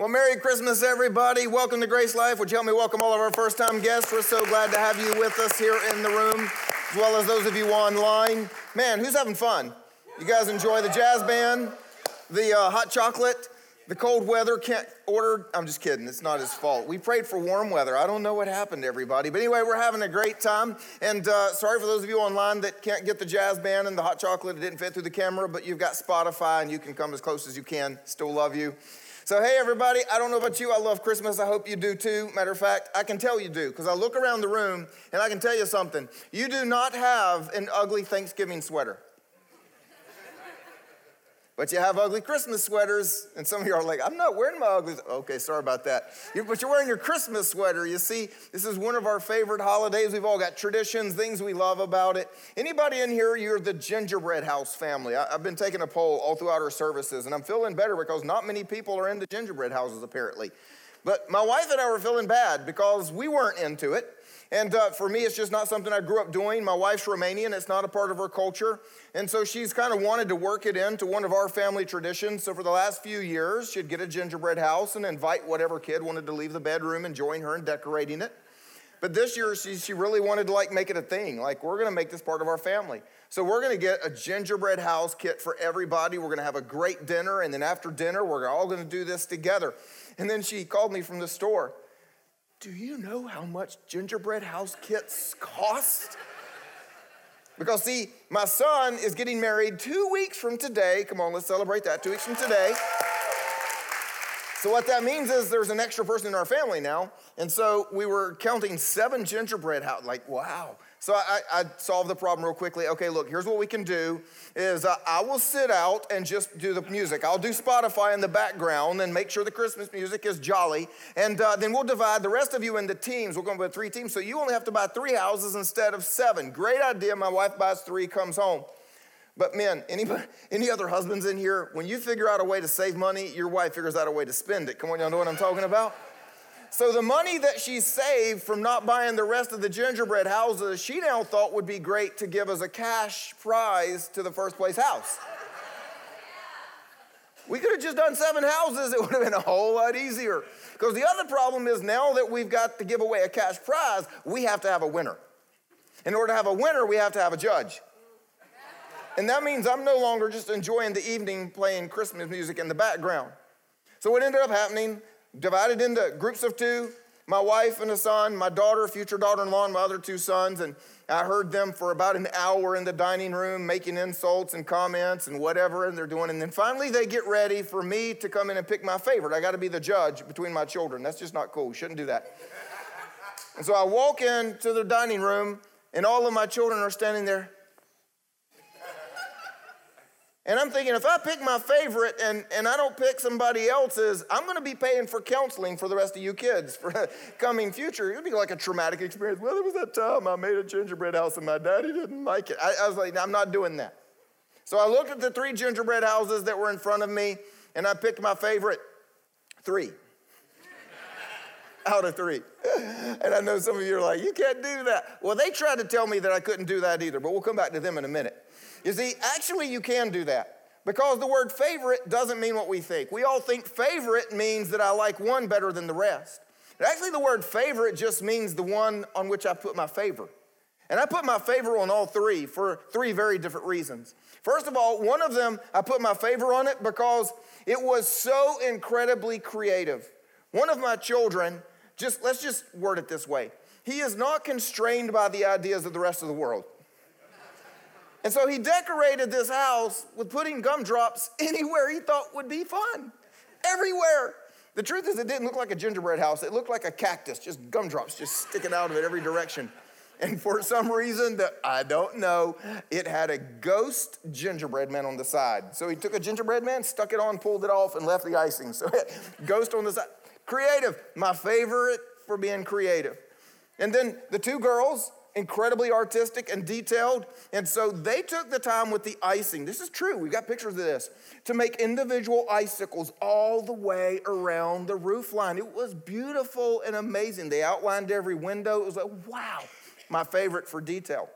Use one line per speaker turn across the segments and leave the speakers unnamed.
Well, Merry Christmas, everybody. Welcome to Grace Life. Would you help me welcome all of our first time guests? We're so glad to have you with us here in the room, as well as those of you online. Man, who's having fun? You guys enjoy the jazz band, the uh, hot chocolate, the cold weather. Can't order. I'm just kidding. It's not his fault. We prayed for warm weather. I don't know what happened to everybody. But anyway, we're having a great time. And uh, sorry for those of you online that can't get the jazz band and the hot chocolate. It didn't fit through the camera, but you've got Spotify and you can come as close as you can. Still love you. So, hey, everybody, I don't know about you. I love Christmas. I hope you do too. Matter of fact, I can tell you do because I look around the room and I can tell you something. You do not have an ugly Thanksgiving sweater. But you have ugly Christmas sweaters, and some of you are like, I'm not wearing my ugly. Okay, sorry about that. you but you're wearing your Christmas sweater. You see, this is one of our favorite holidays. We've all got traditions, things we love about it. Anybody in here, you're the gingerbread house family. I, have been taking a poll all throughout our services, and I'm feeling better because not many people are into gingerbread houses, apparently. But my wife and I were feeling bad because we weren't into it. And uh, for me, it's just not something I grew up doing. My wife's Romanian, it's not a part of her culture. And so she's kind of wanted to work it into one of our family traditions. So for the last few years, she'd get a gingerbread house and invite whatever kid wanted to leave the bedroom and join her in decorating it. But this year, she, she really wanted to like make it a thing. Like, we're gonna make this part of our family. So we're gonna get a gingerbread house kit for everybody. We're gonna have a great dinner. And then after dinner, we're all gonna do this together. And then she called me from the store. Do you know how much gingerbread house kits cost? Because, see, my son is getting married two weeks from today. Come on, let's celebrate that. Two weeks from today. So, what that means is there's an extra person in our family now. And so we were counting seven gingerbread house. Like, wow. So I, I, solved the problem real quickly. Okay, look, here's what we can do is uh, I will sit out and just do the music. I'll do Spotify in the background and make sure the Christmas music is jolly. And uh, then we'll divide the rest of you into teams. We're going to put three teams. So you only have to buy three houses instead of seven. Great idea. My wife buys three, comes home. But men, anybody, any other husbands in here, when you figure out a way to save money, your wife figures out a way to spend it. Come on, y'all know what I'm talking about? So the money that she saved from not buying the rest of the gingerbread houses, she now thought would be great to give as a cash prize to the first place house. We could have just done seven houses, it would have been a whole lot easier. Because the other problem is now that we've got to give away a cash prize, we have to have a winner. In order to have a winner, we have to have a judge. And that means I'm no longer just enjoying the evening playing Christmas music in the background. So what ended up happening divided into groups of two my wife and a son, my daughter, future daughter in law, and my other two sons. And I heard them for about an hour in the dining room making insults and comments and whatever and they're doing. And then finally they get ready for me to come in and pick my favorite. I got to be the judge between my children. That's just not cool. Shouldn't do that. and so I walk into the dining room and all of my children are standing there and I'm thinking, if I pick my favorite and, and I don't pick somebody else's, I'm going to be paying for counseling for the rest of you kids for coming future. It'd be like a traumatic experience. Well, there was that time I made a gingerbread house and my daddy didn't like it. I, I was like, I'm not doing that. So I looked at the three gingerbread houses that were in front of me and I picked my favorite three out of three. And I know some of you are like, you can't do that. Well, they tried to tell me that I couldn't do that either, but we'll come back to them in a minute. You see, actually, you can do that because the word favorite doesn't mean what we think. We all think favorite means that I like one better than the rest. Actually, the word favorite just means the one on which I put my favor. And I put my favor on all three for three very different reasons. First of all, one of them, I put my favor on it because it was so incredibly creative. One of my children, just let's just word it this way. He is not constrained by the ideas of the rest of the world. And so he decorated this house with putting gumdrops anywhere he thought would be fun. Everywhere. The truth is, it didn't look like a gingerbread house. It looked like a cactus, just gumdrops just sticking out of it every direction. And for some reason that I don't know, it had a ghost gingerbread man on the side. So he took a gingerbread man, stuck it on, pulled it off, and left the icing. So ghost on the side. Creative, my favorite for being creative. And then the two girls, incredibly artistic and detailed. And so they took the time with the icing. This is true. We've got pictures of this to make individual icicles all the way around the roof line. It was beautiful and amazing. They outlined every window. It was like, wow, my favorite for detail.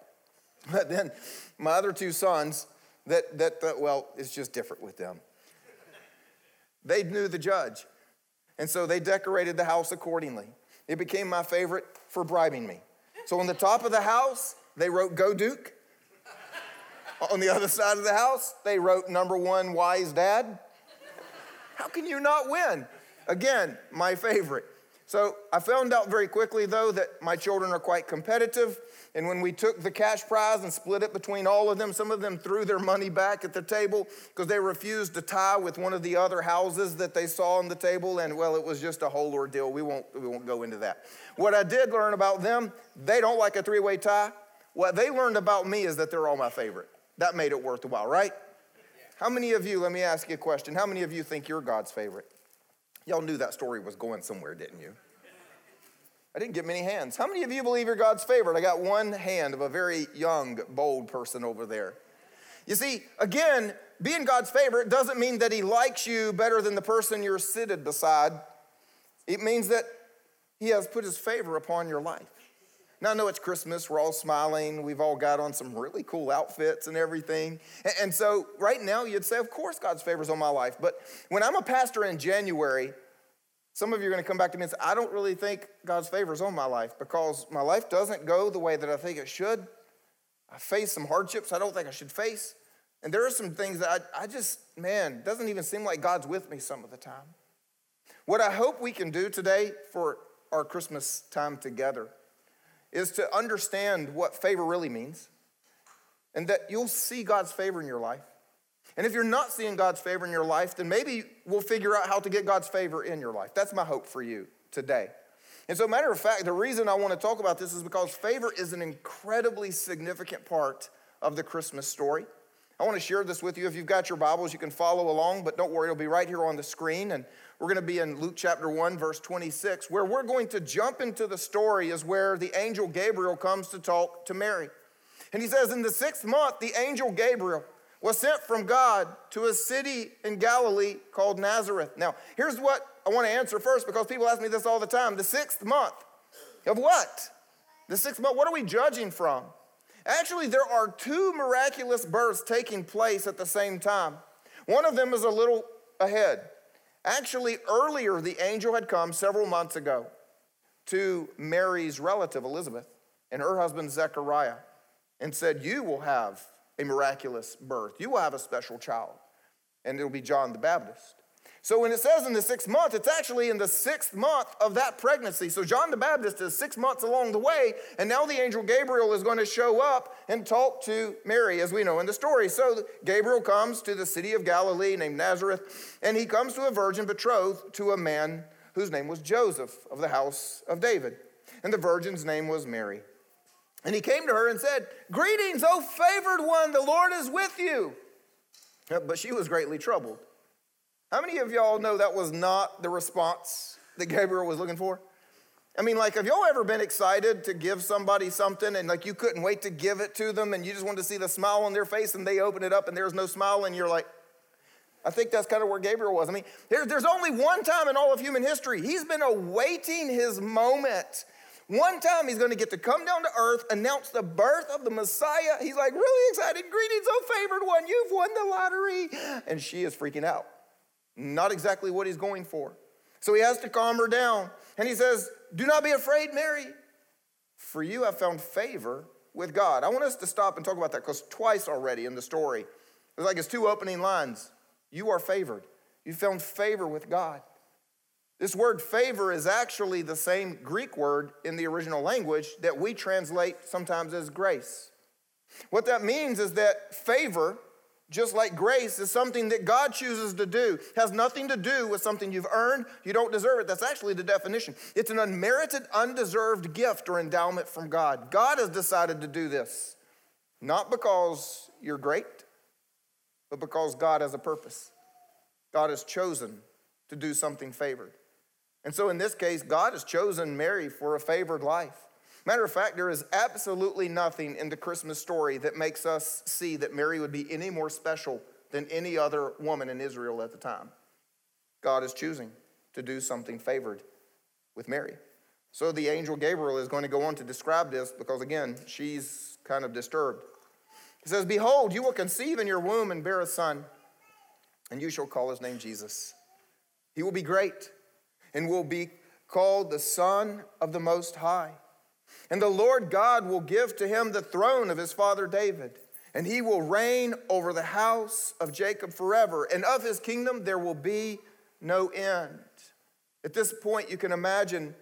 But then my other two sons, that, that, that well, it's just different with them. They knew the judge. And so they decorated the house accordingly. It became my favorite for bribing me. So on the top of the house, they wrote Go Duke. on the other side of the house, they wrote number one wise dad. How can you not win? Again, my favorite. So I found out very quickly, though, that my children are quite competitive. And when we took the cash prize and split it between all of them, some of them threw their money back at the table because they refused to tie with one of the other houses that they saw on the table. And well, it was just a whole ordeal. We won't, we won't go into that. What I did learn about them, they don't like a three way tie. What they learned about me is that they're all my favorite. That made it worthwhile, right? How many of you, let me ask you a question, how many of you think you're God's favorite? Y'all knew that story was going somewhere, didn't you? I didn't get many hands. How many of you believe you're God's favorite? I got one hand of a very young, bold person over there. You see, again, being God's favorite doesn't mean that He likes you better than the person you're seated beside. It means that He has put His favor upon your life. Now, I know it's Christmas, we're all smiling, we've all got on some really cool outfits and everything. And so, right now, you'd say, Of course, God's favor's on my life. But when I'm a pastor in January, some of you are going to come back to me and say, I don't really think God's favor's on my life because my life doesn't go the way that I think it should. I face some hardships I don't think I should face. And there are some things that I, I just, man, doesn't even seem like God's with me some of the time. What I hope we can do today for our Christmas time together is to understand what favor really means and that you'll see God's favor in your life. And if you're not seeing God's favor in your life, then maybe we'll figure out how to get God's favor in your life. That's my hope for you today. And so, matter of fact, the reason I want to talk about this is because favor is an incredibly significant part of the Christmas story. I want to share this with you. If you've got your Bibles, you can follow along, but don't worry, it'll be right here on the screen. And we're going to be in Luke chapter 1, verse 26, where we're going to jump into the story, is where the angel Gabriel comes to talk to Mary. And he says, In the sixth month, the angel Gabriel was sent from God to a city in Galilee called Nazareth. Now, here's what I want to answer first because people ask me this all the time. The sixth month of what? The sixth month, what are we judging from? Actually, there are two miraculous births taking place at the same time. One of them is a little ahead. Actually, earlier, the angel had come several months ago to Mary's relative, Elizabeth, and her husband, Zechariah, and said, You will have a miraculous birth. You will have a special child, and it'll be John the Baptist. So when it says in the sixth month, it's actually in the sixth month of that pregnancy. So John the Baptist is six months along the way, and now the angel Gabriel is going to show up and talk to Mary, as we know in the story. So Gabriel comes to the city of Galilee named Nazareth, and he comes to a virgin betrothed to a man whose name was Joseph of the house of David. And the virgin's name was Mary. And he came to her and said, Greetings, O favored one, the Lord is with you. But she was greatly troubled. How many of y'all know that was not the response that Gabriel was looking for? I mean, like, have y'all ever been excited to give somebody something and like you couldn't wait to give it to them and you just wanted to see the smile on their face and they open it up and there's no smile and you're like, I think that's kind of where Gabriel was. I mean, there's only one time in all of human history he's been awaiting his moment one time he's going to get to come down to earth, announce the birth of the Messiah. He's like, really excited. Greetings, oh favored one. You've won the lottery. And she is freaking out. Not exactly what he's going for. So he has to calm her down. And he says, Do not be afraid, Mary, for you have found favor with God. I want us to stop and talk about that because twice already in the story, it's like it's two opening lines. You are favored. You found favor with God. This word favor is actually the same Greek word in the original language that we translate sometimes as grace. What that means is that favor, just like grace, is something that God chooses to do. It has nothing to do with something you've earned, you don't deserve it. That's actually the definition. It's an unmerited, undeserved gift or endowment from God. God has decided to do this, not because you're great, but because God has a purpose. God has chosen to do something favored. And so in this case, God has chosen Mary for a favored life. Matter of fact, there is absolutely nothing in the Christmas story that makes us see that Mary would be any more special than any other woman in Israel at the time. God is choosing to do something favored with Mary. So the angel Gabriel is going to go on to describe this because, again, she's kind of disturbed. He says, Behold, you will conceive in your womb and bear a son, and you shall call his name Jesus. He will be great and will be called the Son of the Most High. And the Lord God will give to him the throne of his father David, and he will reign over the house of Jacob forever, and of his kingdom there will be no end. At this point, you can imagine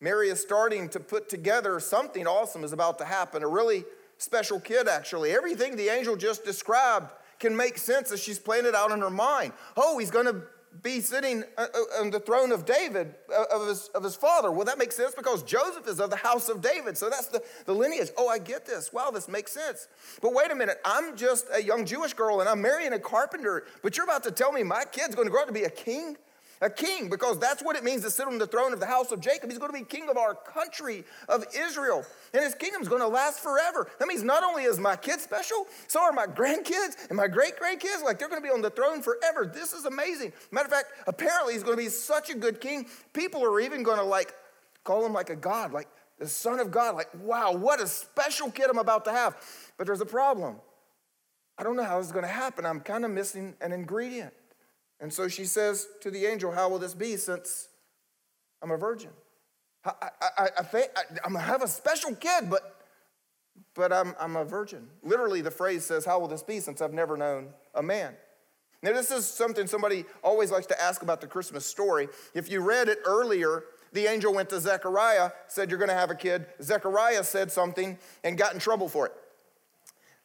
Mary is starting to put together something awesome is about to happen, a really special kid, actually. Everything the angel just described can make sense as she's playing it out in her mind. Oh, he's going to be sitting uh, uh, on the throne of David, uh, of his, of his father. Well, that makes sense because Joseph is of the house of David. So that's the, the lineage. Oh, I get this. Wow, this makes sense. But wait a minute. I'm just a young Jewish girl and I'm marrying a carpenter, but you're about to tell me my kid's going to grow up to be a king? A king, because that's what it means to sit on the throne of the house of Jacob. He's going to be king of our country of Israel, and his kingdom's going to last forever. That means not only is my kid special, so are my grandkids and my great grandkids. Like they're going to be on the throne forever. This is amazing. Matter of fact, apparently he's going to be such a good king. People are even going to like call him like a god, like the son of God. Like, wow, what a special kid I'm about to have. But there's a problem. I don't know how this is going to happen. I'm kind of missing an ingredient. And so she says to the angel, How will this be since I'm a virgin? I, I, I think I, am gonna have a special kid, but, but I'm, I'm a virgin. Literally, the phrase says, How will this be since I've never known a man? Now, this is something somebody always likes to ask about the Christmas story. If you read it earlier, the angel went to Zechariah, said, You're gonna have a kid. Zechariah said something and got in trouble for it.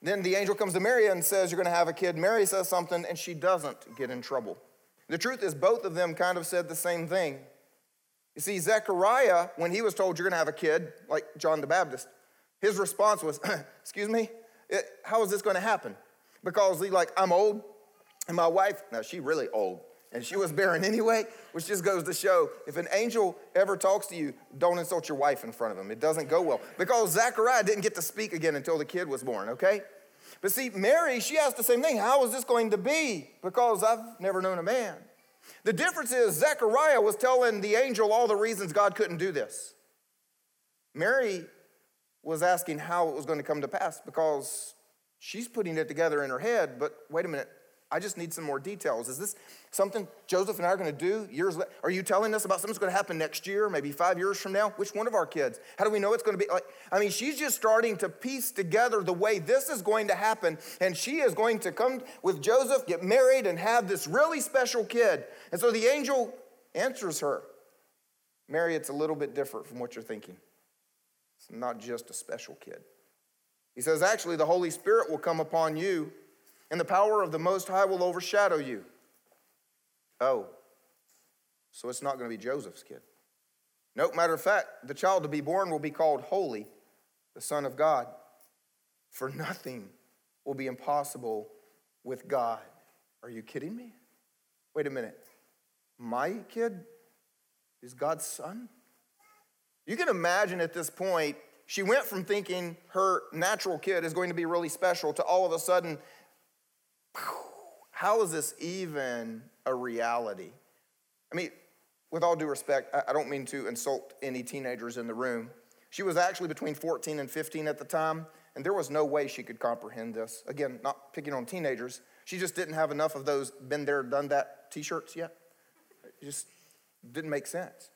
Then the angel comes to Mary and says, You're going to have a kid. Mary says something, and she doesn't get in trouble. The truth is, both of them kind of said the same thing. You see, Zechariah, when he was told you're going to have a kid, like John the Baptist, his response was, Excuse me, it, how is this going to happen? Because he, like, I'm old, and my wife, now she really old, and she was barren anyway, which just goes to show if an angel ever talks to you, don't insult your wife in front of him. It doesn't go well. Because Zechariah didn't get to speak again until the kid was born, okay? But see, Mary, she asked the same thing. How is this going to be? Because I've never known a man. The difference is Zechariah was telling the angel all the reasons God couldn't do this. Mary was asking how it was going to come to pass because she's putting it together in her head, but wait a minute, I just need some more details. Is this something Joseph and I are going to do years later? Are you telling us about something that's going to happen next year, maybe five years from now? Which one of our kids? How do we know it's going to be? Like, I mean, she's just starting to piece together the way this is going to happen, and she is going to come with Joseph, get married, and have this really special kid. And so the angel answers her Mary, it's a little bit different from what you're thinking. It's not just a special kid. He says, actually, the Holy Spirit will come upon you and the power of the Most High will overshadow you. Oh, so it's not going to be Joseph's kid. Nope, matter of fact, the child to be born will be called Holy, the Son of God. For nothing will be impossible with God. Are you kidding me? Wait a minute. My kid is God's son? You can imagine at this point, she went from thinking her natural kid is going to be really special to all of a sudden how is this even a reality? I mean, with all due respect, I don't mean to insult any teenagers in the room. She was actually between 14 and 15 at the time, and there was no way she could comprehend this. Again, not picking on teenagers. She just didn't have enough of those been there, done that t shirts yet. It just didn't make sense.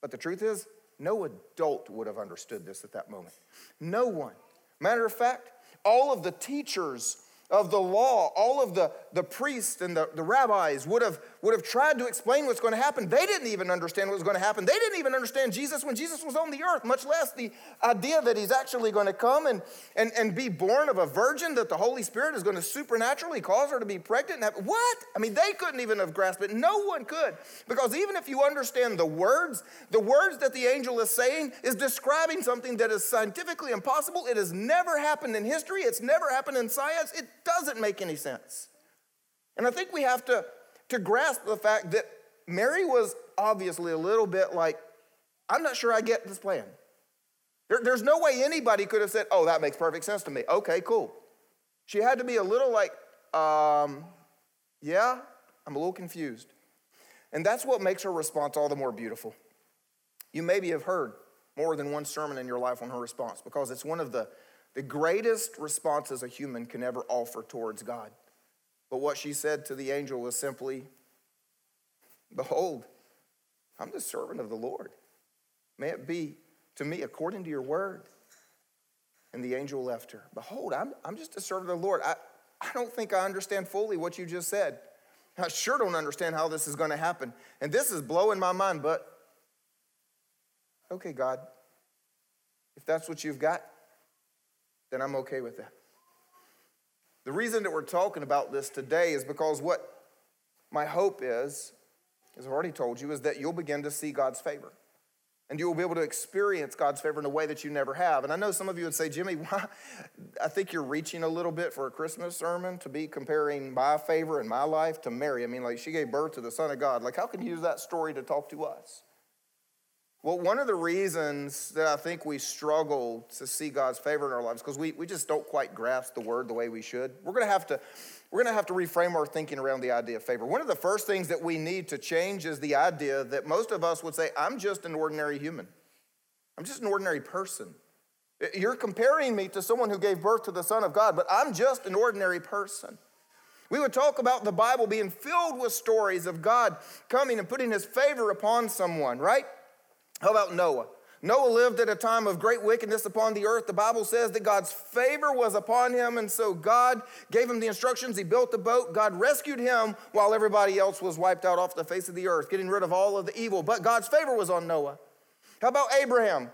But the truth is, no adult would have understood this at that moment. No one. Matter of fact, all of the teachers of the law, all of the, the priests and the, the rabbis would have, would have tried to explain what's going to happen. They didn't even understand what was going to happen. They didn't even understand Jesus when Jesus was on the earth, much less the idea that he's actually going to come and, and, and be born of a virgin, that the Holy Spirit is going to supernaturally cause her to be pregnant. Have, what? I mean, they couldn't even have grasped it. No one could. Because even if you understand the words, the words that the angel is saying is describing something that is scientifically impossible. It has never happened in history, it's never happened in science. It doesn't make any sense. And I think we have to, to grasp the fact that Mary was obviously a little bit like, I'm not sure I get this plan. There, there's no way anybody could have said, Oh, that makes perfect sense to me. Okay, cool. She had to be a little like, um, Yeah, I'm a little confused. And that's what makes her response all the more beautiful. You maybe have heard more than one sermon in your life on her response because it's one of the the greatest responses a human can ever offer towards God. But what she said to the angel was simply, Behold, I'm the servant of the Lord. May it be to me according to your word. And the angel left her. Behold, I'm, I'm just a servant of the Lord. I, I don't think I understand fully what you just said. I sure don't understand how this is going to happen. And this is blowing my mind, but okay, God, if that's what you've got, then I'm okay with that. The reason that we're talking about this today is because what my hope is, as I've already told you, is that you'll begin to see God's favor. And you will be able to experience God's favor in a way that you never have. And I know some of you would say, Jimmy, why? I think you're reaching a little bit for a Christmas sermon to be comparing my favor in my life to Mary. I mean, like she gave birth to the Son of God. Like, how can you use that story to talk to us? Well, one of the reasons that I think we struggle to see God's favor in our lives because we, we just don't quite grasp the word the way we should. We're to have to we're to have to reframe our thinking around the idea of favor. One of the first things that we need to change is the idea that most of us would say, I'm just an ordinary human. I'm just an ordinary person. You're comparing me to someone who gave birth to the Son of God, but I'm just an ordinary person. We would talk about the Bible being filled with stories of God coming and putting his favor upon someone, right? How about Noah? Noah lived at a time of great wickedness upon the earth. The Bible says that God's favor was upon him, and so God gave him the instructions. He built the boat. God rescued him while everybody else was wiped out off the face of the earth, getting rid of all of the evil. But God's favor was on Noah. How about Abraham?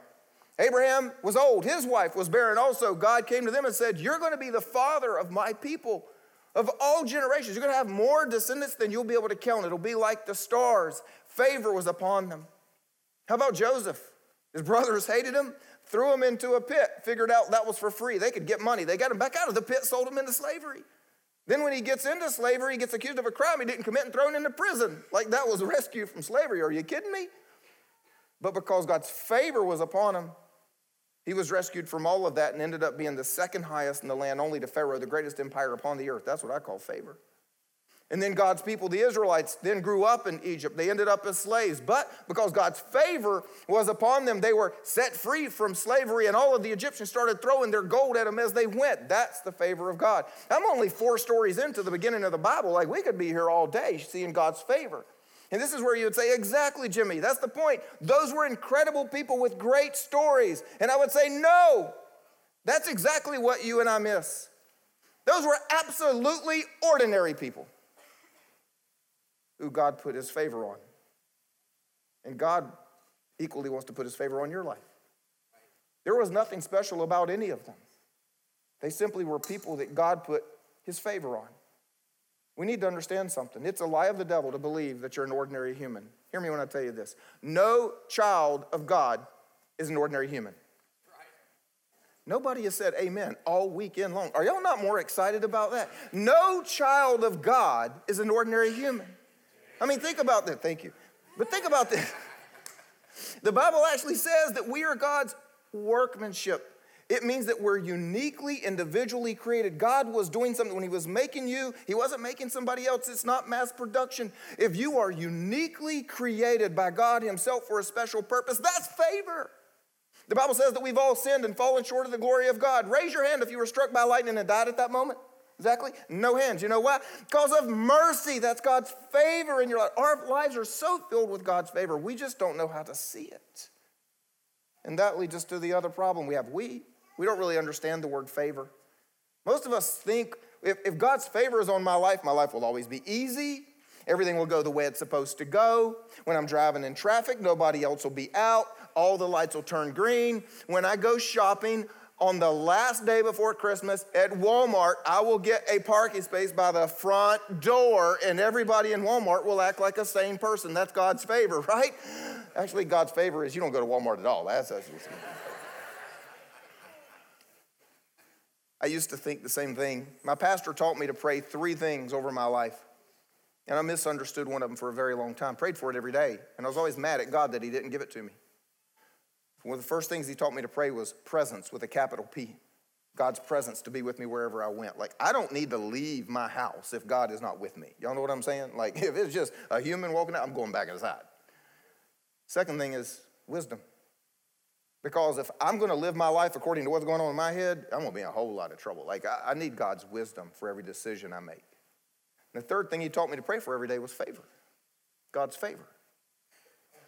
Abraham was old. His wife was barren also. God came to them and said, You're going to be the father of my people, of all generations. You're going to have more descendants than you'll be able to count. It'll be like the stars. Favor was upon them. How about Joseph? His brothers hated him, threw him into a pit, figured out that was for free. They could get money. They got him back out of the pit, sold him into slavery. Then, when he gets into slavery, he gets accused of a crime he didn't commit and thrown into prison. Like that was rescue from slavery. Are you kidding me? But because God's favor was upon him, he was rescued from all of that and ended up being the second highest in the land, only to Pharaoh, the greatest empire upon the earth. That's what I call favor. And then God's people, the Israelites, then grew up in Egypt. They ended up as slaves. But because God's favor was upon them, they were set free from slavery, and all of the Egyptians started throwing their gold at them as they went. That's the favor of God. I'm only four stories into the beginning of the Bible. Like we could be here all day seeing God's favor. And this is where you would say, exactly, Jimmy, that's the point. Those were incredible people with great stories. And I would say, no, that's exactly what you and I miss. Those were absolutely ordinary people who God put his favor on. And God equally wants to put his favor on your life. There was nothing special about any of them. They simply were people that God put his favor on. We need to understand something. It's a lie of the devil to believe that you're an ordinary human. Hear me when I tell you this. No child of God is an ordinary human. Nobody has said amen all weekend long. Are y'all not more excited about that? No child of God is an ordinary human. I mean, think about that. Thank you. But think about this. The Bible actually says that we are God's workmanship. It means that we're uniquely, individually created. God was doing something when He was making you, He wasn't making somebody else. It's not mass production. If you are uniquely created by God Himself for a special purpose, that's favor. The Bible says that we've all sinned and fallen short of the glory of God. Raise your hand if you were struck by lightning and died at that moment. Exactly? No hands. You know why? Because of mercy. That's God's favor in your life. Our lives are so filled with God's favor, we just don't know how to see it. And that leads us to the other problem we have. We, we don't really understand the word favor. Most of us think if, if God's favor is on my life, my life will always be easy. Everything will go the way it's supposed to go. When I'm driving in traffic, nobody else will be out. All the lights will turn green. When I go shopping, on the last day before Christmas at Walmart, I will get a parking space by the front door, and everybody in Walmart will act like a sane person. That's God's favor, right? Actually, God's favor is you don't go to Walmart at all. That's actually. I used to think the same thing. My pastor taught me to pray three things over my life. And I misunderstood one of them for a very long time. Prayed for it every day. And I was always mad at God that He didn't give it to me. One of the first things he taught me to pray was presence with a capital P. God's presence to be with me wherever I went. Like, I don't need to leave my house if God is not with me. Y'all know what I'm saying? Like, if it's just a human walking out, I'm going back inside. Second thing is wisdom. Because if I'm going to live my life according to what's going on in my head, I'm going to be in a whole lot of trouble. Like, I, I need God's wisdom for every decision I make. And the third thing he taught me to pray for every day was favor God's favor.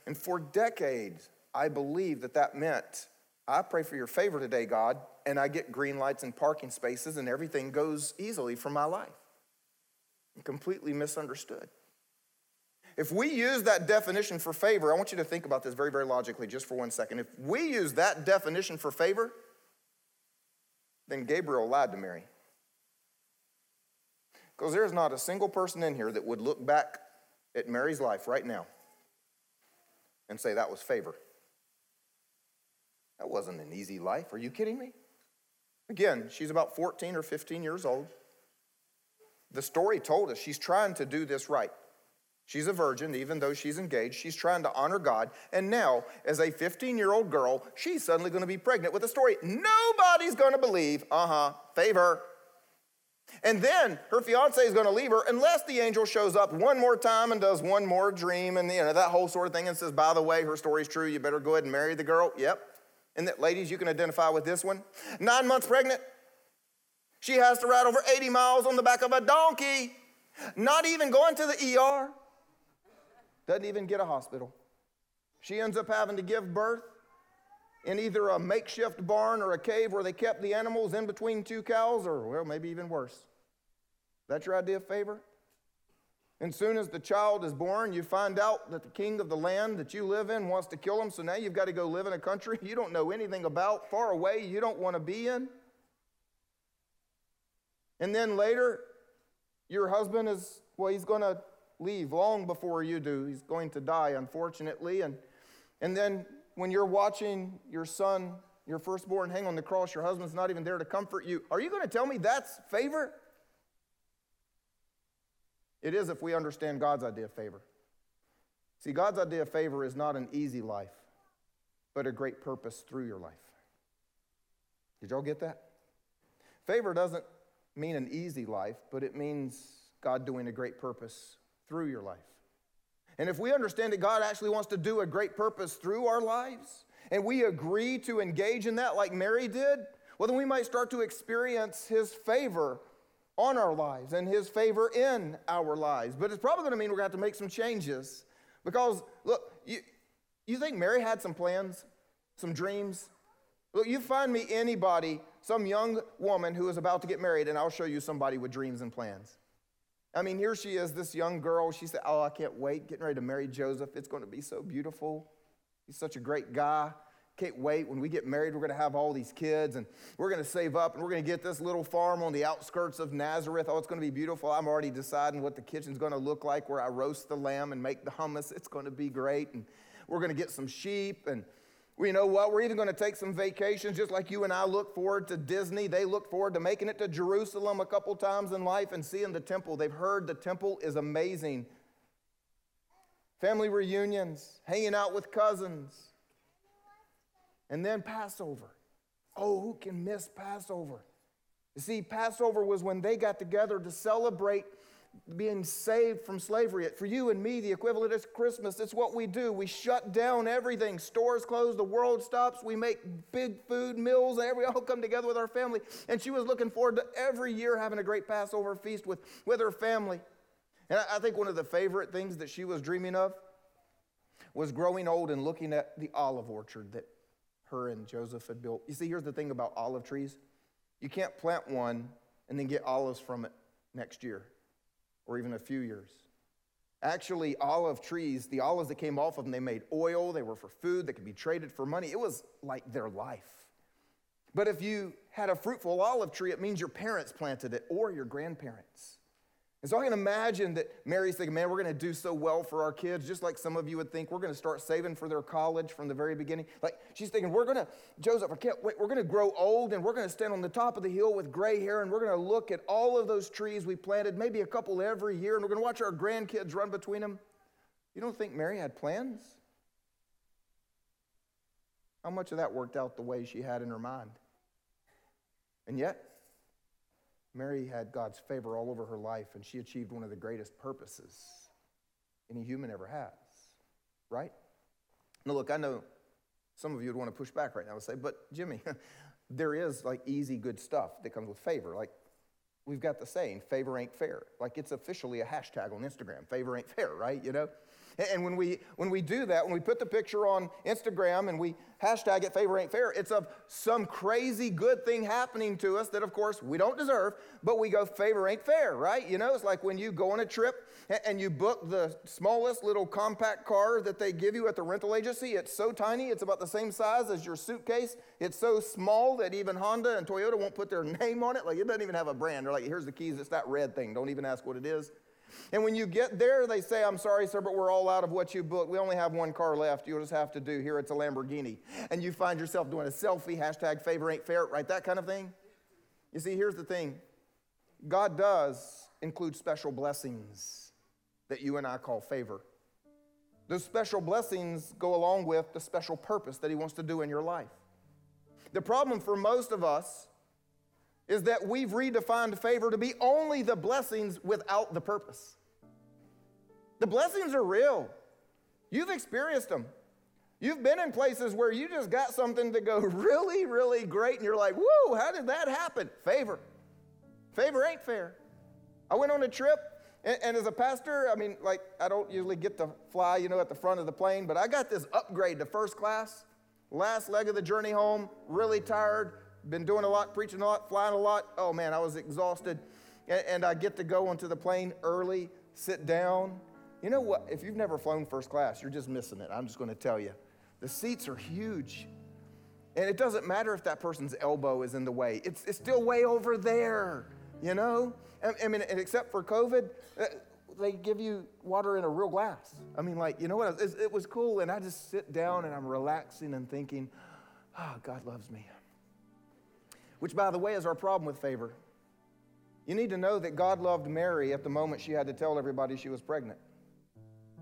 And for decades, I believe that that meant I pray for your favor today, God, and I get green lights and parking spaces, and everything goes easily for my life. Completely misunderstood. If we use that definition for favor, I want you to think about this very, very logically just for one second. If we use that definition for favor, then Gabriel lied to Mary. Because there's not a single person in here that would look back at Mary's life right now and say that was favor. That wasn't an easy life. Are you kidding me? Again, she's about 14 or 15 years old. The story told us she's trying to do this right. She's a virgin, even though she's engaged. She's trying to honor God. And now, as a 15 year old girl, she's suddenly going to be pregnant with a story nobody's going to believe. Uh huh, favor. And then her fiance is going to leave her unless the angel shows up one more time and does one more dream and you know that whole sort of thing and says, by the way, her story's true. You better go ahead and marry the girl. Yep. And that, ladies, you can identify with this one. Nine months pregnant. She has to ride over 80 miles on the back of a donkey, not even going to the ER. Doesn't even get a hospital. She ends up having to give birth in either a makeshift barn or a cave where they kept the animals in between two cows, or, well, maybe even worse. That's your idea of favor? And soon as the child is born, you find out that the king of the land that you live in wants to kill him, so now you've got to go live in a country you don't know anything about, far away, you don't want to be in. And then later, your husband is, well, he's going to leave long before you do. He's going to die, unfortunately. And, and then when you're watching your son, your firstborn, hang on the cross, your husband's not even there to comfort you. Are you going to tell me that's favor? It is if we understand God's idea of favor. See, God's idea of favor is not an easy life, but a great purpose through your life. Did y'all get that? Favor doesn't mean an easy life, but it means God doing a great purpose through your life. And if we understand that God actually wants to do a great purpose through our lives, and we agree to engage in that like Mary did, well, then we might start to experience His favor on our lives and His favor in our lives. But it's probably going to mean we're going to have to make some changes because, look, you, you think Mary had some plans, some dreams? Look, you find me anybody, some young woman who is about to get married, and I'll show you somebody with dreams and plans. I mean, here she is, this young girl. She said, Oh, I can't wait, getting ready to marry Joseph. It's going to be so beautiful. He's such a great guy. Can't wait. When we get married, we're going to have all these kids and we're going to save up and we're going to get this little farm on the outskirts of Nazareth. Oh, it's going to be beautiful. I'm already deciding what the kitchen's going to look like where I roast the lamb and make the hummus. It's going to be great. And we're going to get some sheep and well, you know what? We're even going to take some vacations, just like you and I look forward to Disney. They look forward to making it to Jerusalem a couple times in life and seeing the temple. They've heard the temple is amazing. Family reunions, hanging out with cousins, and then Passover. Oh, who can miss Passover? You see, Passover was when they got together to celebrate being saved from slavery. For you and me, the equivalent is Christmas. It's what we do. We shut down everything. Stores close, the world stops. We make big food meals, and we all come together with our family. And she was looking forward to every year having a great Passover feast with, with her family. And I think one of the favorite things that she was dreaming of was growing old and looking at the olive orchard that her and Joseph had built. You see, here's the thing about olive trees you can't plant one and then get olives from it next year or even a few years. Actually, olive trees, the olives that came off of them, they made oil, they were for food, they could be traded for money. It was like their life. But if you had a fruitful olive tree, it means your parents planted it or your grandparents. And so I can imagine that Mary's thinking, man, we're going to do so well for our kids, just like some of you would think. We're going to start saving for their college from the very beginning. Like she's thinking, we're going to, Joseph, I can't wait, we're going to grow old and we're going to stand on the top of the hill with gray hair and we're going to look at all of those trees we planted, maybe a couple every year, and we're going to watch our grandkids run between them. You don't think Mary had plans? How much of that worked out the way she had in her mind? And yet, Mary had God's favor all over her life, and she achieved one of the greatest purposes any human ever has, right? Now, look, I know some of you would want to push back right now and say, but Jimmy, there is like easy, good stuff that comes with favor. Like, we've got the saying, favor ain't fair. Like, it's officially a hashtag on Instagram, favor ain't fair, right? You know? And when we, when we do that, when we put the picture on Instagram and we hashtag it favor ain't fair, it's of some crazy good thing happening to us that, of course, we don't deserve, but we go favor ain't fair, right? You know, it's like when you go on a trip and you book the smallest little compact car that they give you at the rental agency. It's so tiny, it's about the same size as your suitcase. It's so small that even Honda and Toyota won't put their name on it. Like it doesn't even have a brand. They're like, here's the keys, it's that red thing. Don't even ask what it is. And when you get there, they say, I'm sorry, sir, but we're all out of what you booked. We only have one car left. You'll just have to do here. It's a Lamborghini. And you find yourself doing a selfie, hashtag favor ain't fair, right? That kind of thing. You see, here's the thing God does include special blessings that you and I call favor. Those special blessings go along with the special purpose that He wants to do in your life. The problem for most of us is that we've redefined favor to be only the blessings without the purpose. The blessings are real. You've experienced them. You've been in places where you just got something to go really, really great, and you're like, whoa, how did that happen? Favor. Favor ain't fair. I went on a trip, and, and, as a pastor, I mean, like, I don't usually get to fly, you know, at the front of the plane, but I got this upgrade to first class. Last leg of the journey home, really tired, been doing a lot, preaching a lot, flying a lot. Oh man, I was exhausted. And, and I get to go onto the plane early, sit down. You know what? If you've never flown first class, you're just missing it. I'm just going to tell you. The seats are huge. And it doesn't matter if that person's elbow is in the way, it's, it's still way over there, you know? I, I mean, except for COVID, uh, they give you water in a real glass. I mean, like, you know what? It, was cool. And I just sit down and I'm relaxing and thinking, oh, God loves me which, by the way, is our problem with favor. You need to know that God loved Mary at the moment she had to tell everybody she was pregnant.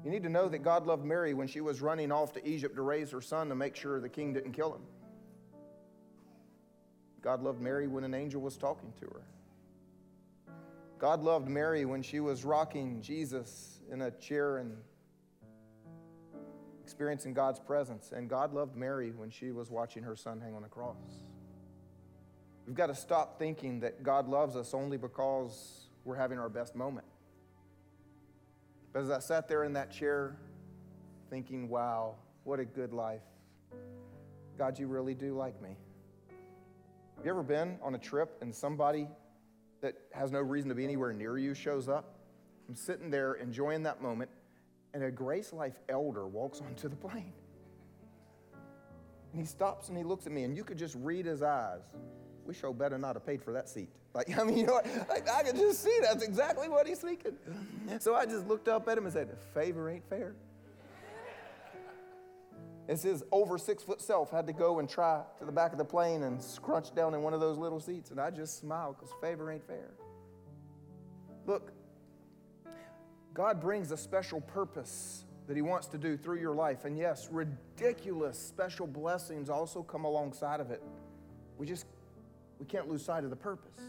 You need to know that God loved Mary when she was running off to Egypt to raise her son to make sure the king didn't kill him. God loved Mary when an angel was talking to her. God loved Mary when she was rocking Jesus in a chair and experiencing God's presence. And God loved Mary when she was watching her son hang on a cross. We've got to stop thinking that God loves us only because we're having our best moment. But as I sat there in that chair thinking, wow, what a good life. God, you really do like me. Have you ever been on a trip and somebody that has no reason to be anywhere near you shows up? I'm sitting there enjoying that moment, and a Grace Life elder walks onto the plane. And he stops and he looks at me, and you could just read his eyes we sure better not have paid for that seat. Like, I mean, you know, like, I could just see that's exactly what he's thinking. So I just looked up at him and said, favor ain't fair. As his over six foot self had to go and try to the back of the plane and scrunch down in one of those little seats. And I just smiled because favor ain't fair. Look, God brings a special purpose that He wants to do through your life. And yes, ridiculous special blessings also come alongside of it. We just we can't lose sight of the purpose.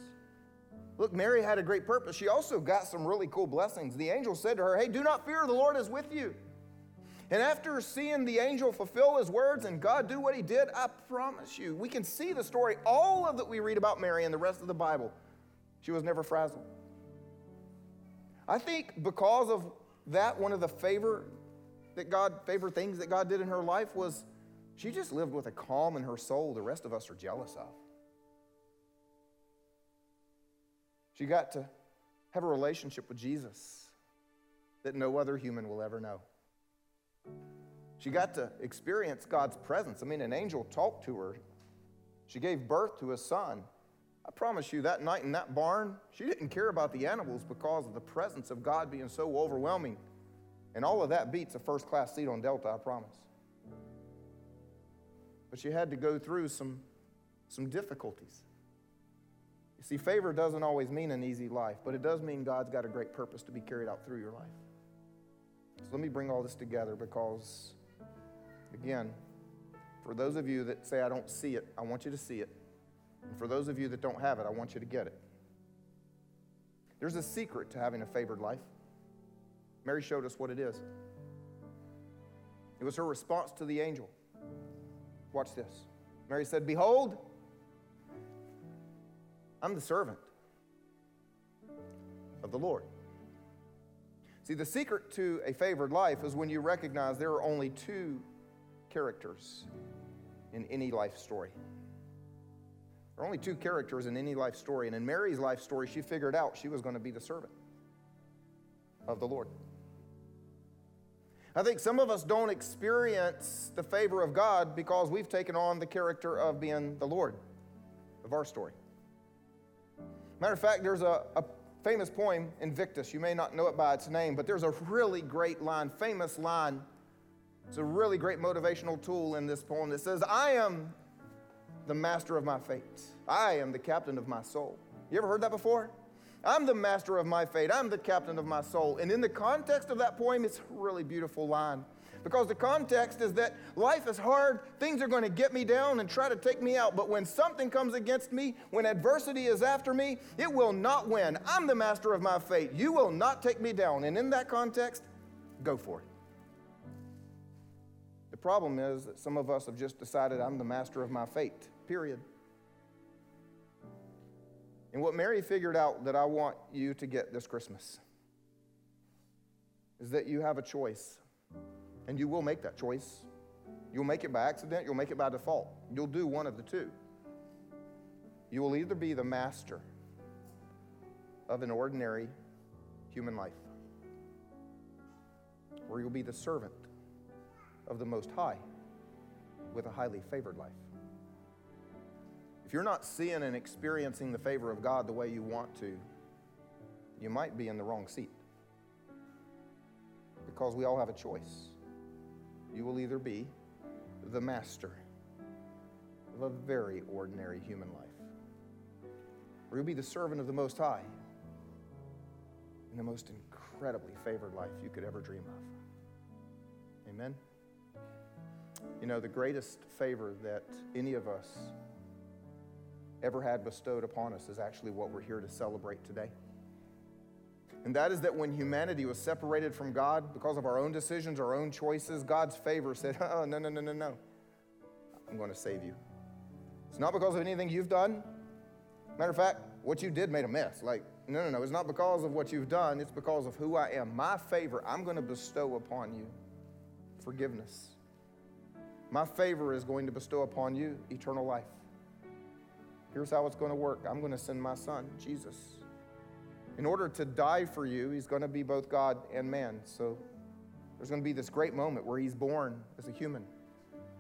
Look, Mary had a great purpose. She also got some really cool blessings. The angel said to her, Hey, do not fear, the Lord is with you. And after seeing the angel fulfill his words and God do what he did, I promise you, we can see the story, all of that we read about Mary and the rest of the Bible. She was never frazzled. I think because of that, one of the favor that God, favor things that God did in her life was she just lived with a calm in her soul the rest of us are jealous of. She got to have a relationship with Jesus that no other human will ever know. She got to experience God's presence. I mean, an angel talked to her. She gave birth to a son. I promise you, that night in that barn, she didn't care about the animals because of the presence of God being so overwhelming. And all of that beats a first class seat on Delta, I promise. But she had to go through some, some difficulties. You see, favor doesn't always mean an easy life, but it does mean God's got a great purpose to be carried out through your life. So let me bring all this together because, again, for those of you that say, I don't see it, I want you to see it. And for those of you that don't have it, I want you to get it. There's a secret to having a favored life. Mary showed us what it is. It was her response to the angel. Watch this. Mary said, Behold, I'm the servant of the Lord. See, the secret to a favored life is when you recognize there are only two characters in any life story. There are only two characters in any life story. And in Mary's life story, she figured out she was going to be the servant of the Lord. I think some of us don't experience the favor of God because we've taken on the character of being the Lord of our story. Matter of fact, there's a, a famous poem, Invictus. You may not know it by its name, but there's a really great line, famous line. It's a really great motivational tool in this poem that says, I am the master of my fate. I am the captain of my soul. You ever heard that before? I'm the master of my fate. I'm the captain of my soul. And in the context of that poem, it's a really beautiful line. Because the context is that life is hard, things are going to get me down and try to take me out. But when something comes against me, when adversity is after me, it will not win. I'm the master of my fate. You will not take me down. And in that context, go for it. The problem is that some of us have just decided I'm the master of my fate, period. And what Mary figured out that I want you to get this Christmas is that you have a choice, and you will make that choice. You'll make it by accident, you'll make it by default. You'll do one of the two. You will either be the master of an ordinary human life, or you'll be the servant of the Most High with a highly favored life. If you're not seeing and experiencing the favor of God the way you want to, you might be in the wrong seat. Because we all have a choice. You will either be the master of a very ordinary human life, or you'll be the servant of the Most High in the most incredibly favored life you could ever dream of. Amen? You know, the greatest favor that any of us ever had bestowed upon us is actually what we're here to celebrate today. And that is that when humanity was separated from God because of our own decisions, our own choices, God's favor said, Oh, no, no, no, no, no. I'm going to save you. It's not because of anything you've done. Matter of fact, what you did made a mess. Like, no, no, no. It's not because of what you've done, it's because of who I am. My favor, I'm going to bestow upon you forgiveness. My favor is going to bestow upon you eternal life. Here's how it's going to work I'm going to send my son, Jesus. In order to die for you, he's going to be both God and man. So there's going to be this great moment where he's born as a human.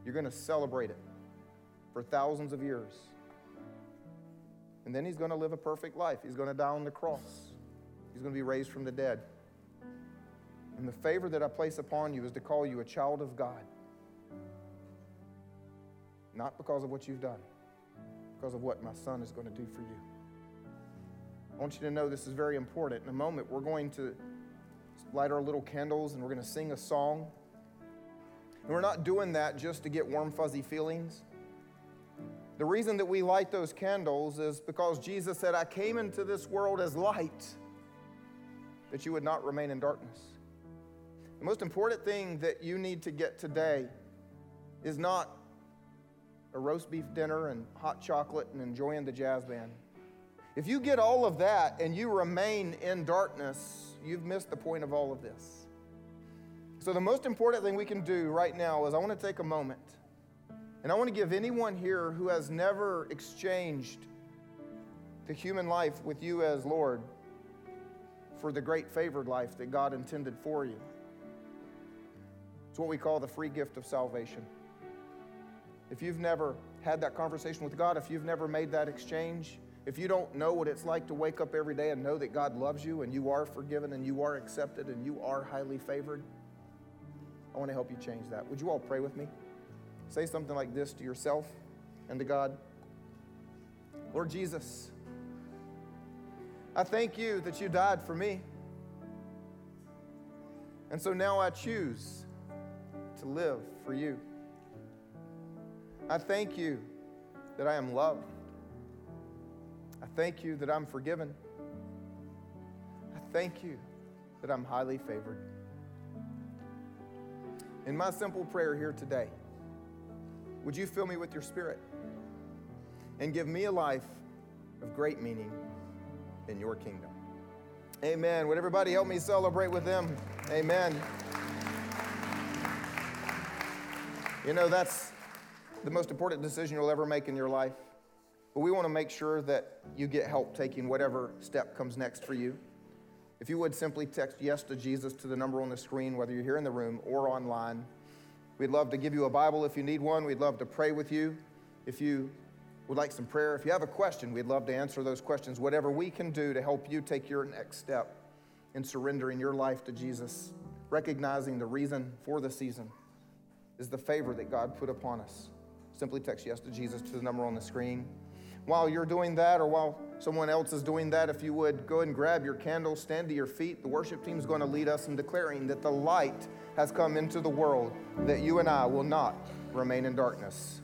You're going to celebrate it for thousands of years. And then he's going to live a perfect life. He's going to die on the cross. He's going to be raised from the dead. And the favor that I place upon you is to call you a child of God. Not because of what you've done, because of what my son is going to do for you. I want you to know this is very important. In a moment, we're going to light our little candles and we're going to sing a song. And we're not doing that just to get warm, fuzzy feelings. The reason that we light those candles is because Jesus said, I came into this world as light, that you would not remain in darkness. The most important thing that you need to get today is not a roast beef dinner and hot chocolate and enjoying the jazz band. If you get all of that and you remain in darkness, you've missed the point of all of this. So, the most important thing we can do right now is I want to take a moment and I want to give anyone here who has never exchanged the human life with you as Lord for the great favored life that God intended for you. It's what we call the free gift of salvation if you've never had that conversation with God, if you've never made that exchange, if you don't know what it's like to wake up every day and know that God loves you and you are forgiven and you are accepted and you are highly favored, I want to help you change that. Would you all pray with me? Say something like this to yourself and to God Lord Jesus, I thank you that you died for me. And so now I choose to live for you. I thank you that I am loved. I thank you that I'm forgiven. I thank you that I'm highly favored. In my simple prayer here today, would you fill me with your spirit and give me a life of great meaning in your kingdom?
Amen. Would everybody help me celebrate with them? Amen. You know, that's the most important decision you'll ever make in your life. But we want to make sure that you get help taking whatever step comes next for you. If you would simply text yes to Jesus to the number on the screen, whether you're here in the room or online. We'd love to give you a Bible if you need one. We'd love to pray with you. If you would like some prayer, if you have a question, we'd love to answer those questions. Whatever we can do to help you take your next step in surrendering your life to Jesus, recognizing the reason for the season is the favor that God put upon us. Simply text yes to Jesus to the number on the screen. While you're doing that, or while someone else is doing that, if you would go and grab your candle, stand to your feet. The worship team is going to lead us in declaring that the light has come into the world, that you and I will not remain in darkness.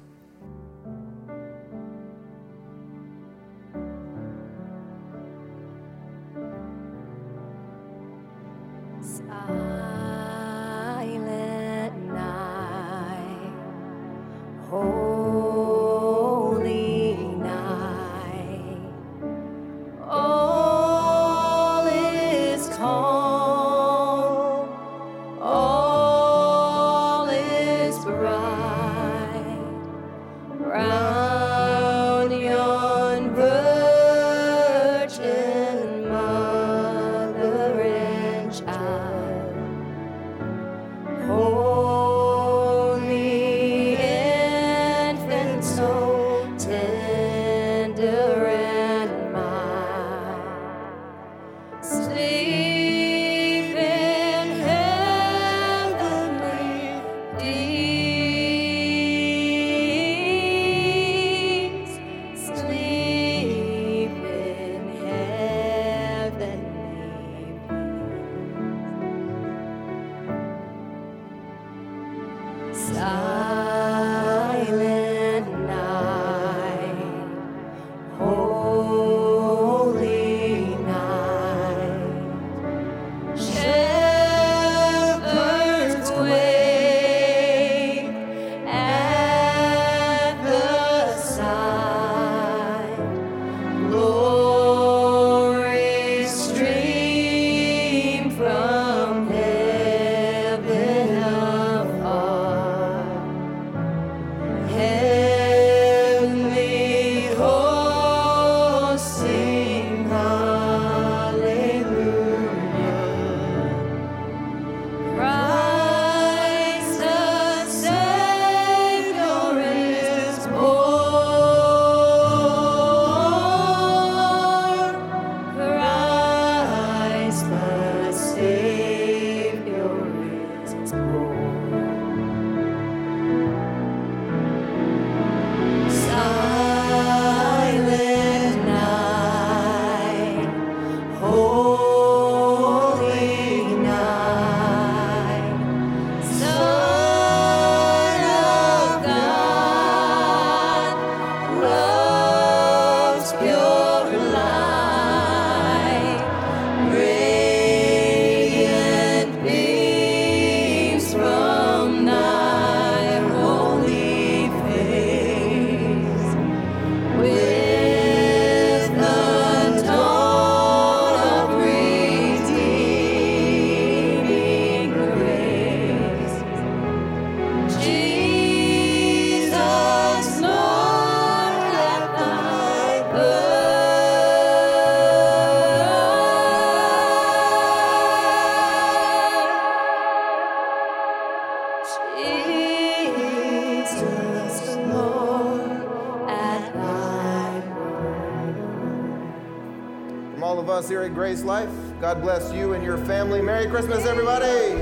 GraceLife. God bless you and your family. Merry Christmas, everybody.